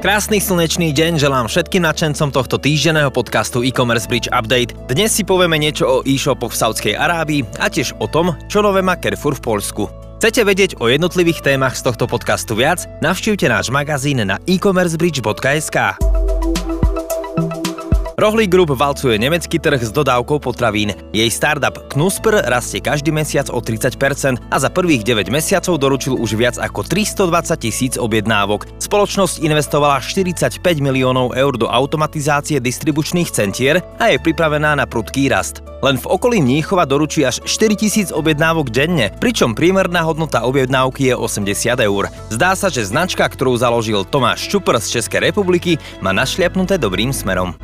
Krásny slnečný deň želám všetkým nadšencom tohto týždenného podcastu e-commerce bridge update. Dnes si povieme niečo o e-shopoch v Saudskej Arábii a tiež o tom, čo nové má Carrefour v Poľsku. Chcete vedieť o jednotlivých témach z tohto podcastu viac? Navštívte náš magazín na e-commercebridge.sk. Rohlík Group valcuje nemecký trh s dodávkou potravín. Jej startup Knuspr rastie každý mesiac o 30% a za prvých 9 mesiacov doručil už viac ako 320 tisíc objednávok. Spoločnosť investovala 45 miliónov eur do automatizácie distribučných centier a je pripravená na prudký rast. Len v okolí Mníchova doručí až 4 tisíc objednávok denne, pričom priemerná hodnota objednávky je 80 eur. Zdá sa, že značka, ktorú založil Tomáš Čupr z Českej republiky, má našliapnuté dobrým smerom.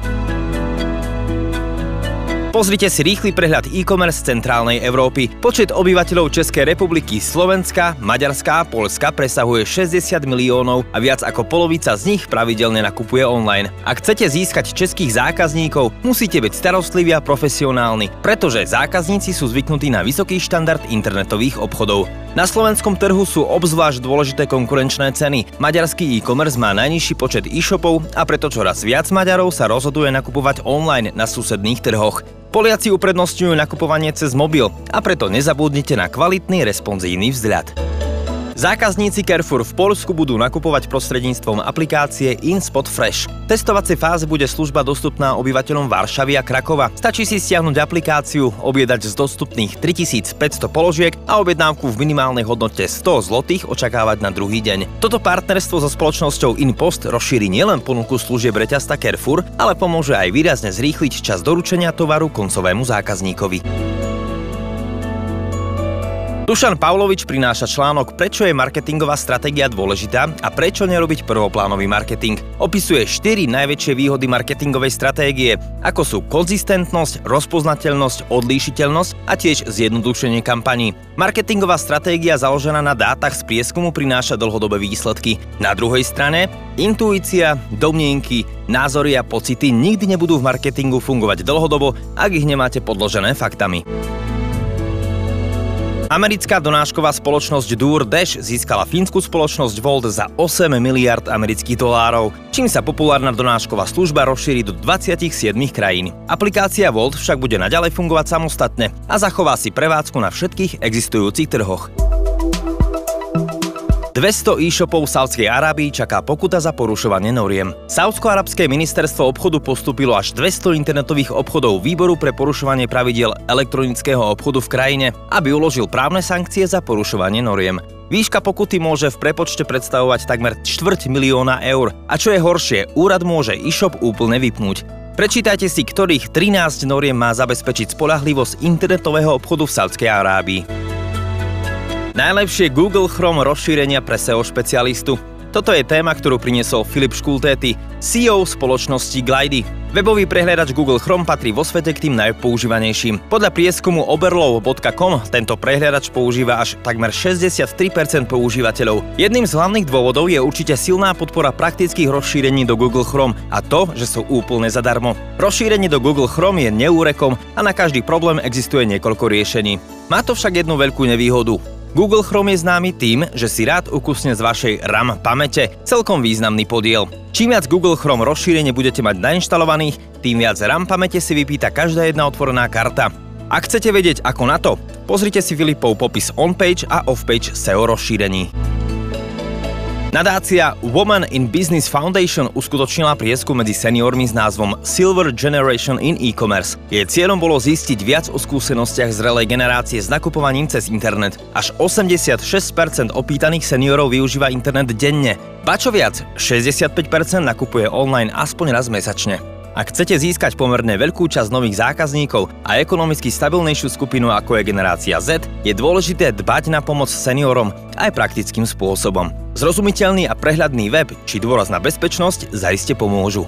Pozrite si rýchly prehľad e-commerce centrálnej Európy. Počet obyvateľov Českej republiky, Slovenska, Maďarska a Polska presahuje 60 miliónov a viac ako polovica z nich pravidelne nakupuje online. Ak chcete získať českých zákazníkov, musíte byť starostliví a profesionálni, pretože zákazníci sú zvyknutí na vysoký štandard internetových obchodov. Na slovenskom trhu sú obzvlášť dôležité konkurenčné ceny. Maďarský e-commerce má najnižší počet e-shopov a preto čoraz viac Maďarov sa rozhoduje nakupovať online na susedných trhoch. Poliaci uprednostňujú nakupovanie cez mobil a preto nezabudnite na kvalitný responsívny vzhľad. Zákazníci Carrefour v Polsku budú nakupovať prostredníctvom aplikácie InSpot Fresh. V testovacej fáze bude služba dostupná obyvateľom Varšavy a Krakova. Stačí si stiahnuť aplikáciu, objedať z dostupných 3500 položiek a objednávku v minimálnej hodnote 100 zlotých očakávať na druhý deň. Toto partnerstvo so spoločnosťou InPost rozšíri nielen ponuku služieb reťazta Carrefour, ale pomôže aj výrazne zrýchliť čas doručenia tovaru koncovému zákazníkovi. Dušan Pavlovič prináša článok Prečo je marketingová stratégia dôležitá a prečo nerobiť prvoplánový marketing. Opisuje 4 najväčšie výhody marketingovej stratégie, ako sú konzistentnosť, rozpoznateľnosť, odlíšiteľnosť a tiež zjednodušenie kampaní. Marketingová stratégia založená na dátach z prieskumu prináša dlhodobé výsledky. Na druhej strane, intuícia, domnienky, názory a pocity nikdy nebudú v marketingu fungovať dlhodobo, ak ich nemáte podložené faktami. Americká donášková spoločnosť DoorDash získala fínsku spoločnosť Volt za 8 miliard amerických dolárov, čím sa populárna donášková služba rozšíri do 27 krajín. Aplikácia Volt však bude naďalej fungovať samostatne a zachová si prevádzku na všetkých existujúcich trhoch. 200 e-shopov v Saudskej Arábii čaká pokuta za porušovanie noriem. Saudsko-arabské ministerstvo obchodu postupilo až 200 internetových obchodov výboru pre porušovanie pravidiel elektronického obchodu v krajine, aby uložil právne sankcie za porušovanie noriem. Výška pokuty môže v prepočte predstavovať takmer štvrť milióna eur. A čo je horšie, úrad môže e-shop úplne vypnúť. Prečítajte si, ktorých 13 noriem má zabezpečiť spolahlivosť internetového obchodu v Saudskej Arábii. Najlepšie Google Chrome rozšírenia pre SEO špecialistu. Toto je téma, ktorú priniesol Filip Škultéty, CEO spoločnosti Glidy. Webový prehľadač Google Chrome patrí vo svete k tým najpoužívanejším. Podľa prieskumu oberlov.com tento prehľadač používa až takmer 63% používateľov. Jedným z hlavných dôvodov je určite silná podpora praktických rozšírení do Google Chrome a to, že sú úplne zadarmo. Rozšírenie do Google Chrome je neúrekom a na každý problém existuje niekoľko riešení. Má to však jednu veľkú nevýhodu. Google Chrome je známy tým, že si rád ukusne z vašej RAM pamäte, celkom významný podiel. Čím viac Google Chrome rozšírenie budete mať nainštalovaných, tým viac RAM pamäte si vypýta každá jedna otvorená karta. Ak chcete vedieť ako na to, pozrite si Filipov popis on-page a off-page SEO rozšírení. Nadácia Women in Business Foundation uskutočnila prieskum medzi seniormi s názvom Silver Generation in E-commerce. Jej cieľom bolo zistiť viac o skúsenostiach zrelej generácie s nakupovaním cez internet. Až 86% opýtaných seniorov využíva internet denne. Ba viac, 65% nakupuje online aspoň raz mesačne. Ak chcete získať pomerne veľkú časť nových zákazníkov a ekonomicky stabilnejšiu skupinu ako je generácia Z, je dôležité dbať na pomoc seniorom aj praktickým spôsobom. Zrozumiteľný a prehľadný web či dôraz na bezpečnosť zaiste pomôžu.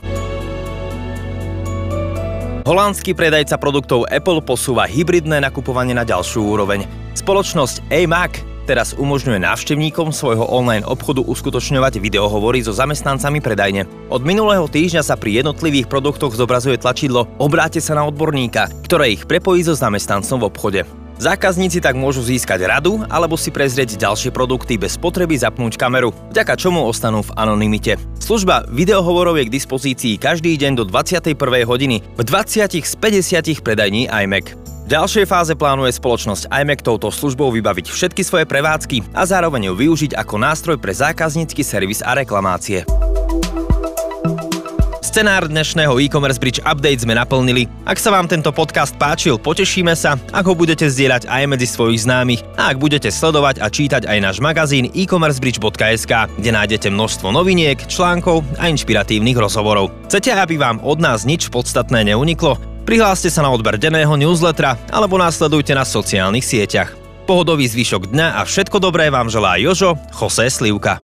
Holandský predajca produktov Apple posúva hybridné nakupovanie na ďalšiu úroveň. Spoločnosť AMAC teraz umožňuje návštevníkom svojho online obchodu uskutočňovať videohovory so zamestnancami predajne. Od minulého týždňa sa pri jednotlivých produktoch zobrazuje tlačidlo Obráte sa na odborníka, ktoré ich prepojí so zamestnancom v obchode. Zákazníci tak môžu získať radu alebo si prezrieť ďalšie produkty bez potreby zapnúť kameru, vďaka čomu ostanú v anonymite. Služba videohovorov je k dispozícii každý deň do 21. hodiny v 20 z 50 predajní iMac. V ďalšej fáze plánuje spoločnosť iMac touto službou vybaviť všetky svoje prevádzky a zároveň ju využiť ako nástroj pre zákaznícky servis a reklamácie. Scenár dnešného e-commerce bridge update sme naplnili. Ak sa vám tento podcast páčil, potešíme sa, ak ho budete zdieľať aj medzi svojich známych a ak budete sledovať a čítať aj náš magazín e-commercebridge.sk, kde nájdete množstvo noviniek, článkov a inšpiratívnych rozhovorov. Chcete, aby vám od nás nič podstatné neuniklo? Prihláste sa na odber denného newslettera alebo následujte na sociálnych sieťach. Pohodový zvyšok dňa a všetko dobré vám želá Jožo Jose Slivka.